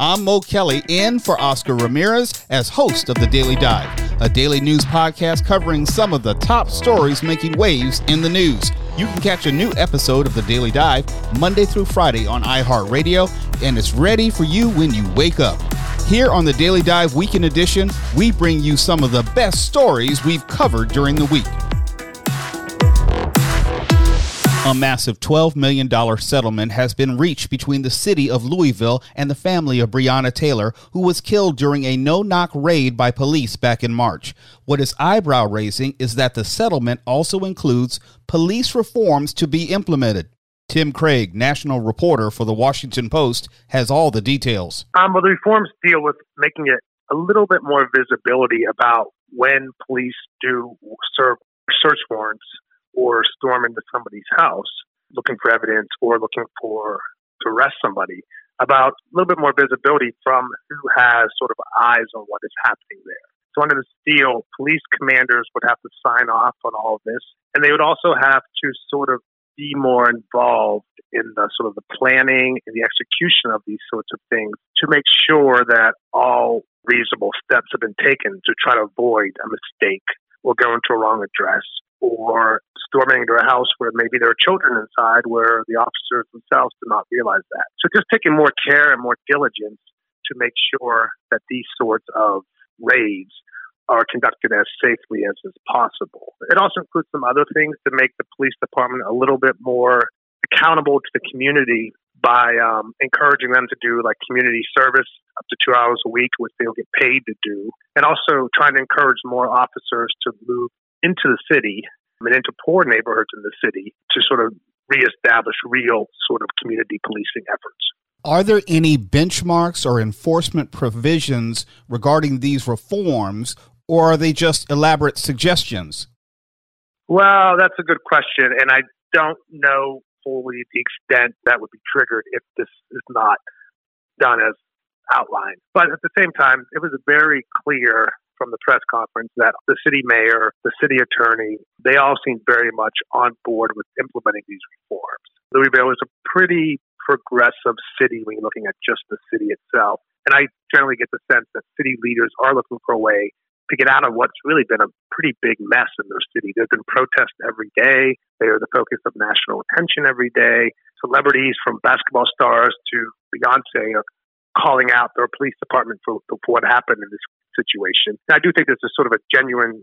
I'm Mo Kelly, in for Oscar Ramirez as host of The Daily Dive, a daily news podcast covering some of the top stories making waves in the news. You can catch a new episode of The Daily Dive Monday through Friday on iHeartRadio, and it's ready for you when you wake up. Here on the Daily Dive Weekend Edition, we bring you some of the best stories we've covered during the week. A massive $12 million settlement has been reached between the city of Louisville and the family of Breonna Taylor, who was killed during a no knock raid by police back in March. What is eyebrow raising is that the settlement also includes police reforms to be implemented. Tim Craig, national reporter for the Washington Post, has all the details. Um, well, the reforms deal with making it a little bit more visibility about when police do serve search warrants or storm into somebody's house looking for evidence or looking for to arrest somebody about a little bit more visibility from who has sort of eyes on what is happening there. So under this deal, police commanders would have to sign off on all of this, and they would also have to sort of be more involved in the sort of the planning and the execution of these sorts of things to make sure that all reasonable steps have been taken to try to avoid a mistake or going to a wrong address or storming into a house where maybe there are children inside where the officers themselves do not realize that. So just taking more care and more diligence to make sure that these sorts of raids are conducted as safely as is possible. It also includes some other things to make the police department a little bit more accountable to the community by um, encouraging them to do like community service up to two hours a week, which they'll get paid to do, and also trying to encourage more officers to move into the city and into poor neighborhoods in the city to sort of reestablish real sort of community policing efforts. Are there any benchmarks or enforcement provisions regarding these reforms, or are they just elaborate suggestions? Well, that's a good question, and I don't know fully the extent that would be triggered if this is not done as outlined. But at the same time, it was very clear from the press conference that the city mayor, the city attorney, they all seemed very much on board with implementing these reforms. Louisville is a pretty progressive city when you're looking at just the city itself. And I generally get the sense that city leaders are looking for a way to get out of what's really been a pretty big mess in their city. There's been protests every day. They are the focus of national attention every day. Celebrities from basketball stars to Beyonce are calling out their police department for, for what happened in this situation. And I do think there's a sort of a genuine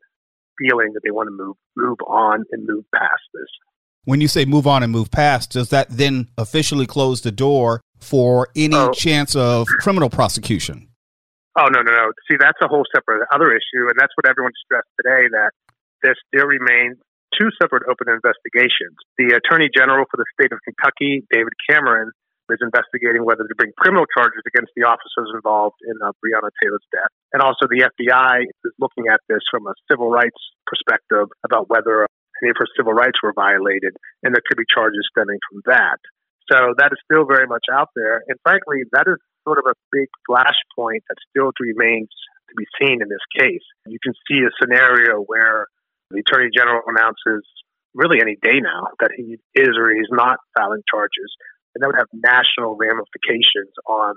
feeling that they want to move move on and move past this. When you say move on and move past, does that then officially close the door for any oh. chance of criminal prosecution? Oh no, no, no. See, that's a whole separate other issue, and that's what everyone stressed today that there still remains two separate open investigations. The Attorney General for the state of Kentucky, David Cameron, is investigating whether to bring criminal charges against the officers involved in uh, Breonna Taylor's death. And also, the FBI is looking at this from a civil rights perspective about whether any of her civil rights were violated, and there could be charges stemming from that. So that is still very much out there. And frankly, that is sort of a big flashpoint that still remains to be seen in this case. You can see a scenario where the Attorney General announces really any day now that he is or he's not filing charges and that would have national ramifications on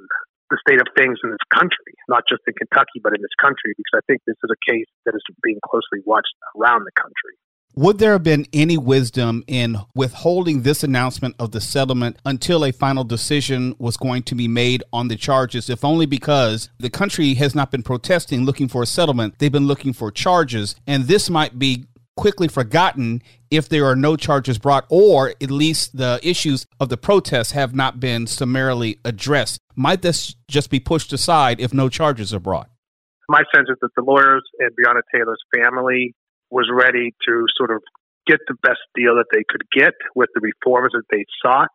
the state of things in this country, not just in Kentucky, but in this country, because I think this is a case that is being closely watched around the country. Would there have been any wisdom in withholding this announcement of the settlement until a final decision was going to be made on the charges, if only because the country has not been protesting looking for a settlement? They've been looking for charges, and this might be quickly forgotten if there are no charges brought, or at least the issues of the protests have not been summarily addressed. Might this just be pushed aside if no charges are brought? My sense is that the lawyers and Breonna Taylor's family was ready to sort of get the best deal that they could get with the reforms that they sought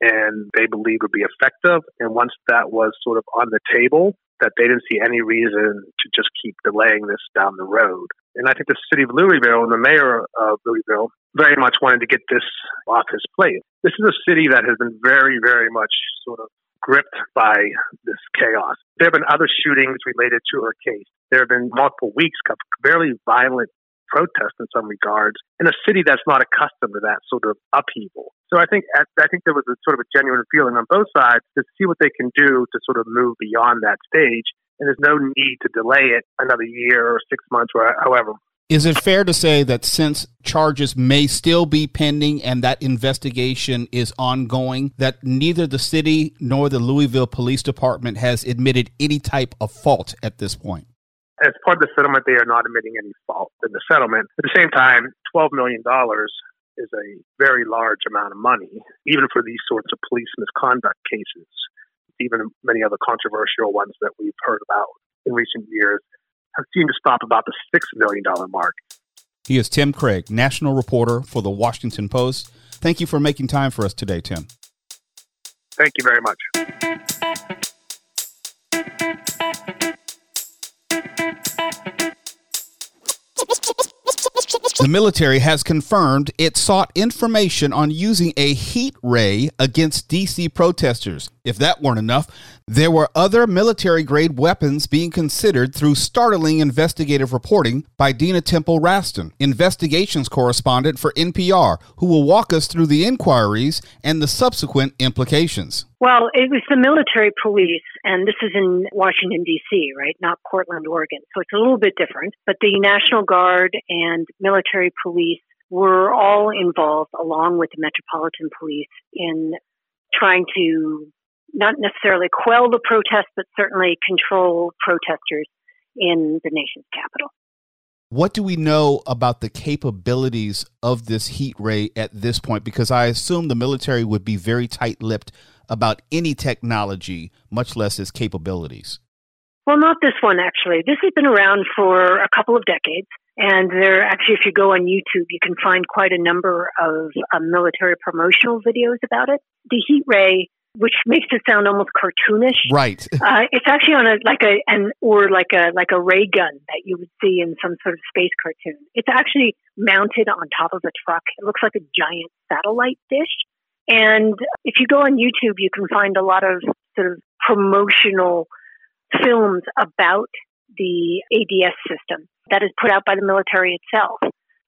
and they believed would be effective. And once that was sort of on the table, that they didn't see any reason to just keep delaying this down the road. And I think the city of Louisville and the mayor of Louisville very much wanted to get this off his plate. This is a city that has been very, very much sort of gripped by this chaos. There have been other shootings related to her case. There have been multiple weeks of very violent protests in some regards in a city that's not accustomed to that sort of upheaval. So I think I think there was a sort of a genuine feeling on both sides to see what they can do to sort of move beyond that stage. And there's no need to delay it another year or six months or however. Is it fair to say that since charges may still be pending and that investigation is ongoing, that neither the city nor the Louisville Police Department has admitted any type of fault at this point? As part of the settlement, they are not admitting any fault in the settlement. At the same time, $12 million is a very large amount of money, even for these sorts of police misconduct cases, even many other controversial ones that we've heard about in recent years have seemed to stop about the $6 million mark. He is Tim Craig, national reporter for the Washington Post. Thank you for making time for us today, Tim. Thank you very much. The military has confirmed it sought information on using a heat ray against DC protesters. If that weren't enough, there were other military grade weapons being considered through startling investigative reporting by Dina Temple Raston, investigations correspondent for NPR, who will walk us through the inquiries and the subsequent implications. Well, it was the military police, and this is in Washington, D.C., right? Not Portland, Oregon. So it's a little bit different. But the National Guard and military police were all involved, along with the Metropolitan Police, in trying to not necessarily quell the protests, but certainly control protesters in the nation's capital. What do we know about the capabilities of this heat ray at this point? Because I assume the military would be very tight lipped about any technology, much less its capabilities? Well, not this one, actually. This has been around for a couple of decades. And there, actually, if you go on YouTube, you can find quite a number of uh, military promotional videos about it. The heat ray, which makes it sound almost cartoonish, right? uh, it's actually on a like a an or like a like a ray gun that you would see in some sort of space cartoon. It's actually mounted on top of a truck. It looks like a giant satellite dish, and if you go on YouTube, you can find a lot of sort of promotional films about the ADS system that is put out by the military itself.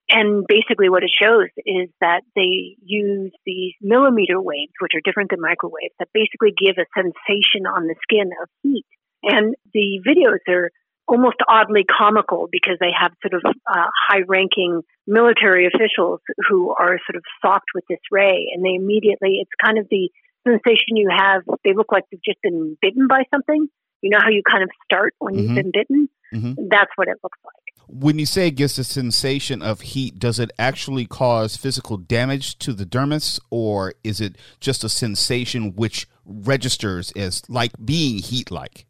And basically, what it shows is that they use these millimeter waves, which are different than microwaves, that basically give a sensation on the skin of heat. And the videos are almost oddly comical because they have sort of uh, high ranking military officials who are sort of socked with this ray and they immediately it's kind of the sensation you have they look like they've just been bitten by something you know how you kind of start when mm-hmm. you've been bitten mm-hmm. that's what it looks like when you say it gives a sensation of heat does it actually cause physical damage to the dermis or is it just a sensation which registers as like being heat like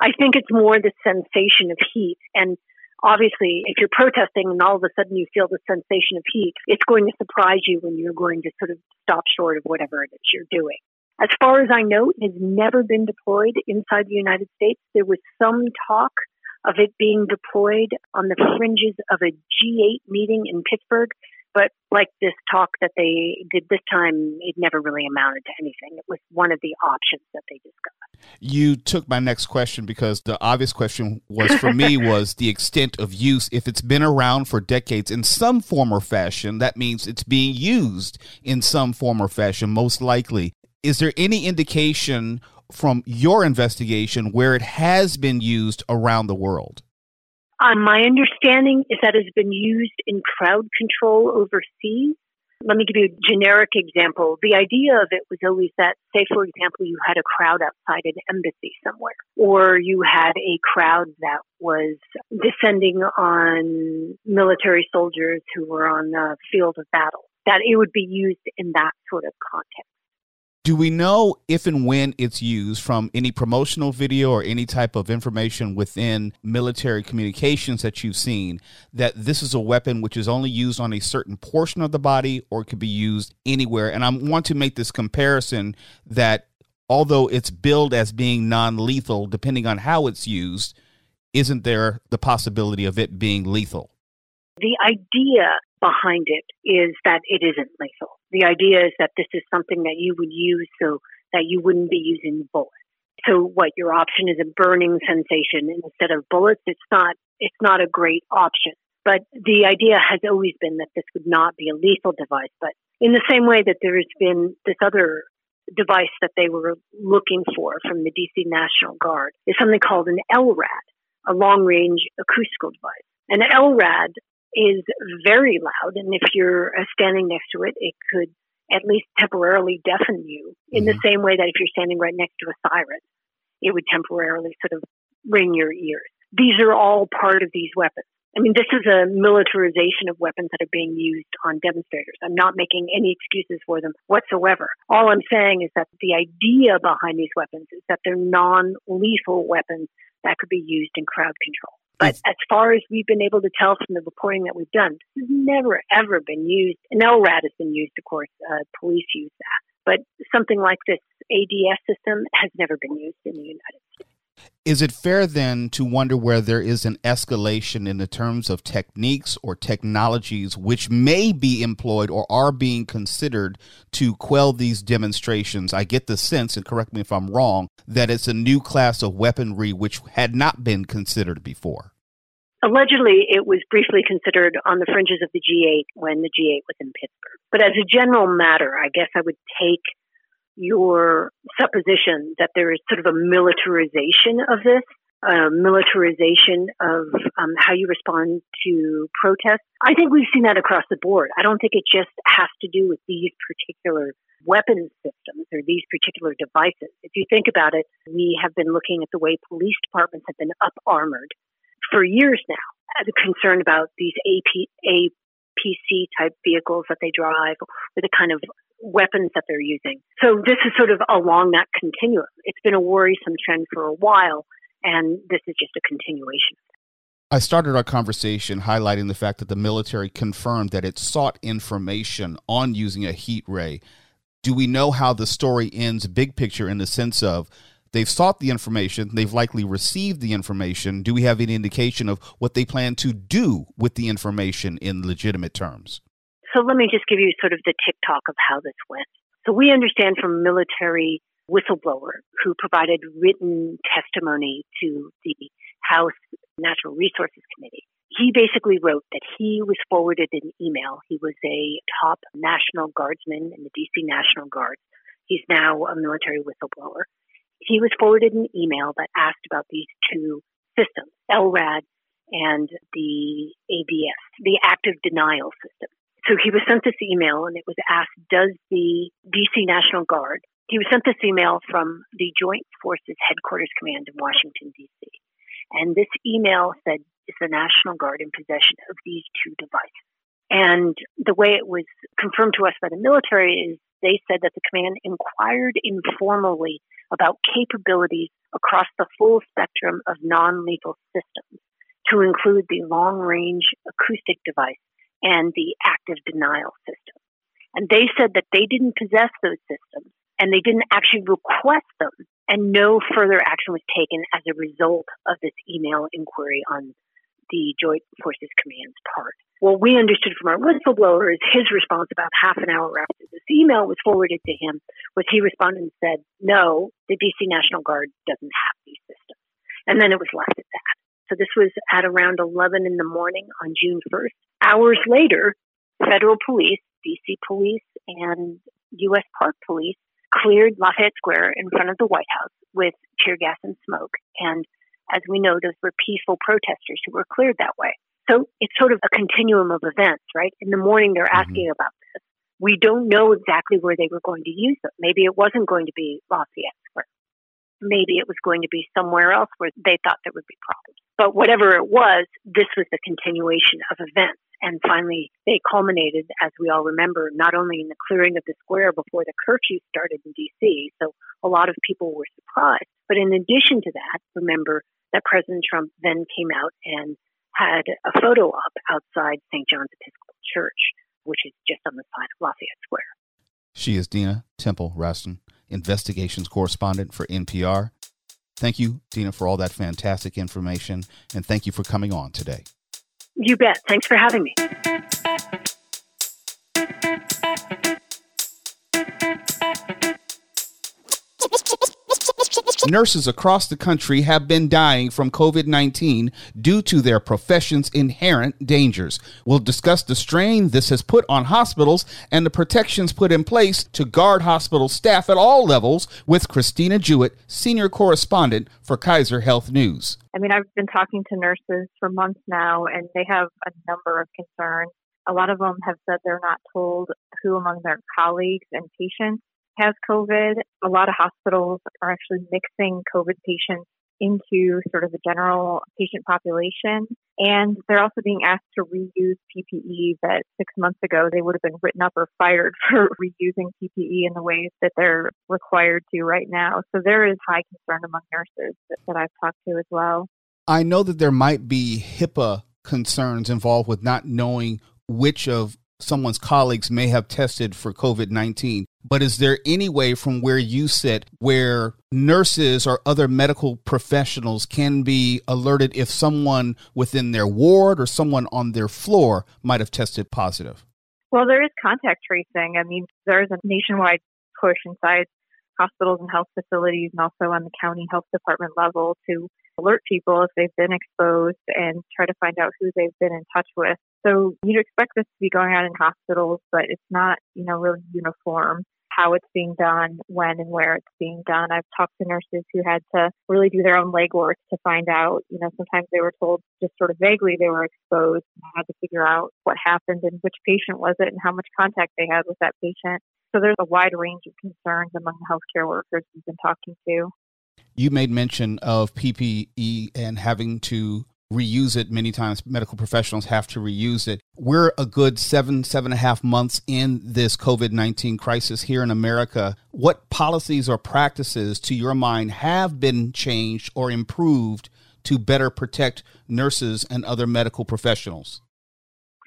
I think it's more the sensation of heat. And obviously, if you're protesting and all of a sudden you feel the sensation of heat, it's going to surprise you when you're going to sort of stop short of whatever it is you're doing. As far as I know, it has never been deployed inside the United States. There was some talk of it being deployed on the fringes of a G8 meeting in Pittsburgh but like this talk that they did this time, it never really amounted to anything. It was one of the options that they discussed. You took my next question because the obvious question was for me was the extent of use. If it's been around for decades in some form or fashion, that means it's being used in some form or fashion, most likely. Is there any indication from your investigation where it has been used around the world? Uh, my understanding is that it's been used in crowd control overseas. Let me give you a generic example. The idea of it was always that, say, for example, you had a crowd outside an embassy somewhere, or you had a crowd that was descending on military soldiers who were on the field of battle, that it would be used in that sort of context. Do we know if and when it's used from any promotional video or any type of information within military communications that you've seen that this is a weapon which is only used on a certain portion of the body or it could be used anywhere? And I want to make this comparison that although it's billed as being non lethal, depending on how it's used, isn't there the possibility of it being lethal? The idea behind it is that it isn't lethal. The idea is that this is something that you would use so that you wouldn't be using bullets. So what your option is a burning sensation instead of bullets. It's not, it's not a great option. But the idea has always been that this would not be a lethal device, but In the same way that there's been this other device that they were looking for from the DC National Guard is something called an LRAD, a long range acoustical device. An LRAD is very loud, and if you're uh, standing next to it, it could at least temporarily deafen you in mm-hmm. the same way that if you're standing right next to a siren, it would temporarily sort of ring your ears. These are all part of these weapons. I mean, this is a militarization of weapons that are being used on demonstrators. I'm not making any excuses for them whatsoever. All I'm saying is that the idea behind these weapons is that they're non lethal weapons that could be used in crowd control. But as far as we've been able to tell from the reporting that we've done, this has never ever been used. An LRAD has been used, of course. Uh, police use that. But something like this ADS system has never been used in the United States. Is it fair then to wonder where there is an escalation in the terms of techniques or technologies which may be employed or are being considered to quell these demonstrations? I get the sense, and correct me if I'm wrong, that it's a new class of weaponry which had not been considered before. Allegedly, it was briefly considered on the fringes of the G8 when the G8 was in Pittsburgh. But as a general matter, I guess I would take your supposition that there is sort of a militarization of this, a militarization of um, how you respond to protests. I think we've seen that across the board. I don't think it just has to do with these particular weapons systems or these particular devices. If you think about it, we have been looking at the way police departments have been up armored for years now, uh, concerned about these AP, APC type vehicles that they drive, or the kind of weapons that they're using. So this is sort of along that continuum. It's been a worrisome trend for a while, and this is just a continuation. I started our conversation highlighting the fact that the military confirmed that it sought information on using a heat ray. Do we know how the story ends, big picture, in the sense of they've sought the information, they've likely received the information? Do we have any indication of what they plan to do with the information in legitimate terms? So let me just give you sort of the tick-tock of how this went. So we understand from military whistleblower who provided written testimony to the House Natural Resources Committee. He basically wrote that he was forwarded an email. He was a top National Guardsman in the DC National Guard. He's now a military whistleblower. He was forwarded an email that asked about these two systems, LRAD and the ADS, the active denial system. So he was sent this email and it was asked, does the DC National Guard, he was sent this email from the Joint Forces Headquarters Command in Washington, D.C. And this email said, is the National Guard in possession of these two devices? And the way it was confirmed to us by the military is they said that the command inquired informally about capabilities across the full spectrum of non lethal systems to include the long range acoustic device and the active denial system. And they said that they didn't possess those systems and they didn't actually request them, and no further action was taken as a result of this email inquiry on the Joint Forces Command's part. What we understood from our whistleblower is his response about half an hour after this email was forwarded to him was he responded and said, no, the DC National Guard doesn't have these systems. And then it was left at that. So this was at around 11 in the morning on June 1st. Hours later, federal police, DC police, and U.S. Park Police cleared Lafayette Square in front of the White House with tear gas and smoke. And as we know, those were peaceful protesters who were cleared that way. So it's sort of a continuum of events, right? In the morning, they're mm-hmm. asking mm-hmm. about this. We don't know exactly where they were going to use them. Maybe it wasn't going to be Lafayette Square. Maybe it was going to be somewhere else where they thought there would be problems. But whatever it was, this was the continuation of events. And finally, they culminated, as we all remember, not only in the clearing of the square before the curfew started in DC, so a lot of people were surprised. But in addition to that, remember that President Trump then came out and had a photo op outside St. John's Episcopal Church, which is just on the side of Lafayette Square. She is Dina Temple Raston, investigations correspondent for NPR. Thank you, Dina, for all that fantastic information, and thank you for coming on today. You bet. Thanks for having me. Nurses across the country have been dying from COVID 19 due to their profession's inherent dangers. We'll discuss the strain this has put on hospitals and the protections put in place to guard hospital staff at all levels with Christina Jewett, senior correspondent for Kaiser Health News. I mean, I've been talking to nurses for months now, and they have a number of concerns. A lot of them have said they're not told who among their colleagues and patients has COVID. A lot of hospitals are actually mixing COVID patients into sort of the general patient population. And they're also being asked to reuse PPE that six months ago they would have been written up or fired for reusing PPE in the ways that they're required to right now. So there is high concern among nurses that, that I've talked to as well. I know that there might be HIPAA concerns involved with not knowing which of someone's colleagues may have tested for COVID 19. But is there any way from where you sit where nurses or other medical professionals can be alerted if someone within their ward or someone on their floor might have tested positive? Well, there is contact tracing. I mean, there is a nationwide push inside hospitals and health facilities and also on the county health department level to alert people if they've been exposed and try to find out who they've been in touch with. So you'd expect this to be going on in hospitals, but it's not, you know, really uniform how it's being done, when and where it's being done. I've talked to nurses who had to really do their own legwork to find out, you know, sometimes they were told just sort of vaguely they were exposed and had to figure out what happened and which patient was it and how much contact they had with that patient. So there's a wide range of concerns among the healthcare workers we've been talking to. You made mention of PPE and having to reuse it. Many times medical professionals have to reuse it. We're a good seven seven and a half months in this covid-19 crisis here in america. What policies or practices to your mind have been changed or improved to better protect nurses and other medical professionals?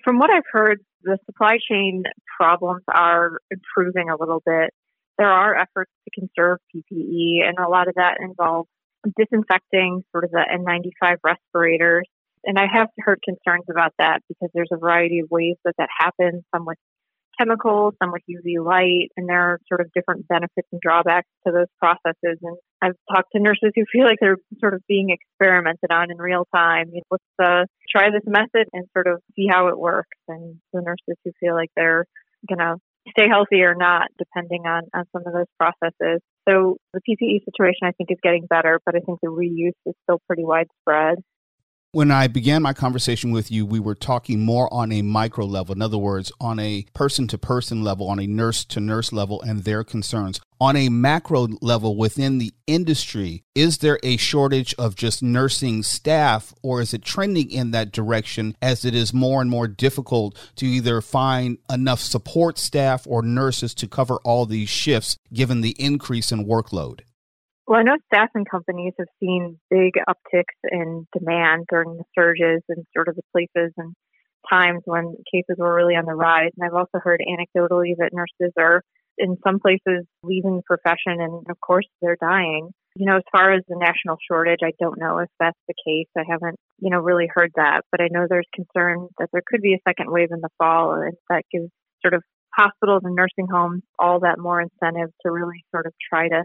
From what i've heard the supply chain problems are improving a little bit. There are efforts to conserve ppe and a lot of that involves disinfecting sort of the N95 respirators. And I have heard concerns about that because there's a variety of ways that that happens, some with chemicals, some with UV light, and there are sort of different benefits and drawbacks to those processes. And I've talked to nurses who feel like they're sort of being experimented on in real time. You know, let's uh, try this method and sort of see how it works. And the nurses who feel like they're going to stay healthy or not, depending on, on some of those processes. So the PPE situation, I think, is getting better, but I think the reuse is still pretty widespread. When I began my conversation with you, we were talking more on a micro level. In other words, on a person to person level, on a nurse to nurse level, and their concerns. On a macro level within the industry, is there a shortage of just nursing staff, or is it trending in that direction as it is more and more difficult to either find enough support staff or nurses to cover all these shifts given the increase in workload? Well, I know staffing companies have seen big upticks in demand during the surges and sort of the places and times when cases were really on the rise. And I've also heard anecdotally that nurses are in some places leaving the profession and of course they're dying. You know, as far as the national shortage, I don't know if that's the case. I haven't, you know, really heard that, but I know there's concern that there could be a second wave in the fall and that gives sort of hospitals and nursing homes all that more incentive to really sort of try to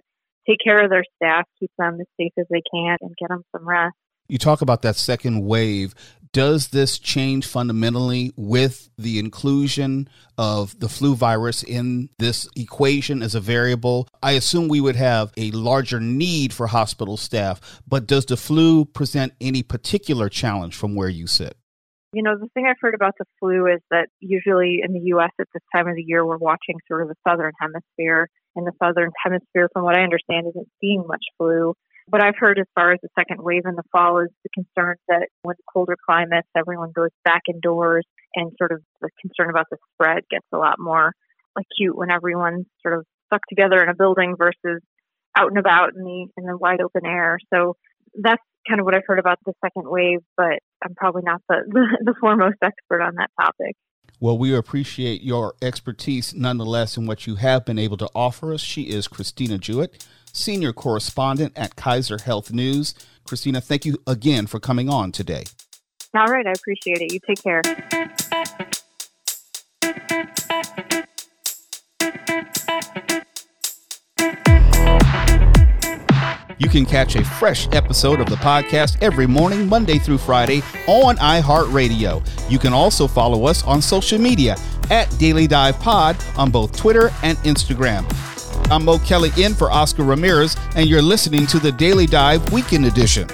take care of their staff, keep them as safe as they can, and get them some rest. You talk about that second wave. Does this change fundamentally with the inclusion of the flu virus in this equation as a variable? I assume we would have a larger need for hospital staff, but does the flu present any particular challenge from where you sit? You know, the thing I've heard about the flu is that usually in the U.S. at this time of the year, we're watching sort of the southern hemisphere. And the southern hemisphere, from what I understand, isn't seeing much flu. What I've heard as far as the second wave in the fall is the concern that when colder climates, everyone goes back indoors and sort of the concern about the spread gets a lot more acute when everyone's sort of stuck together in a building versus out and about in the in the wide open air. So that's kind of what I've heard about the second wave, but I'm probably not the, the foremost expert on that topic. Well, we appreciate your expertise nonetheless in what you have been able to offer us. She is Christina Jewett, senior correspondent at Kaiser Health News. Christina, thank you again for coming on today. All right, I appreciate it. You take care. You can catch a fresh episode of the podcast every morning, Monday through Friday on iHeartRadio. You can also follow us on social media at Daily Dive Pod on both Twitter and Instagram. I'm Mo Kelly in for Oscar Ramirez, and you're listening to the Daily Dive Weekend Edition.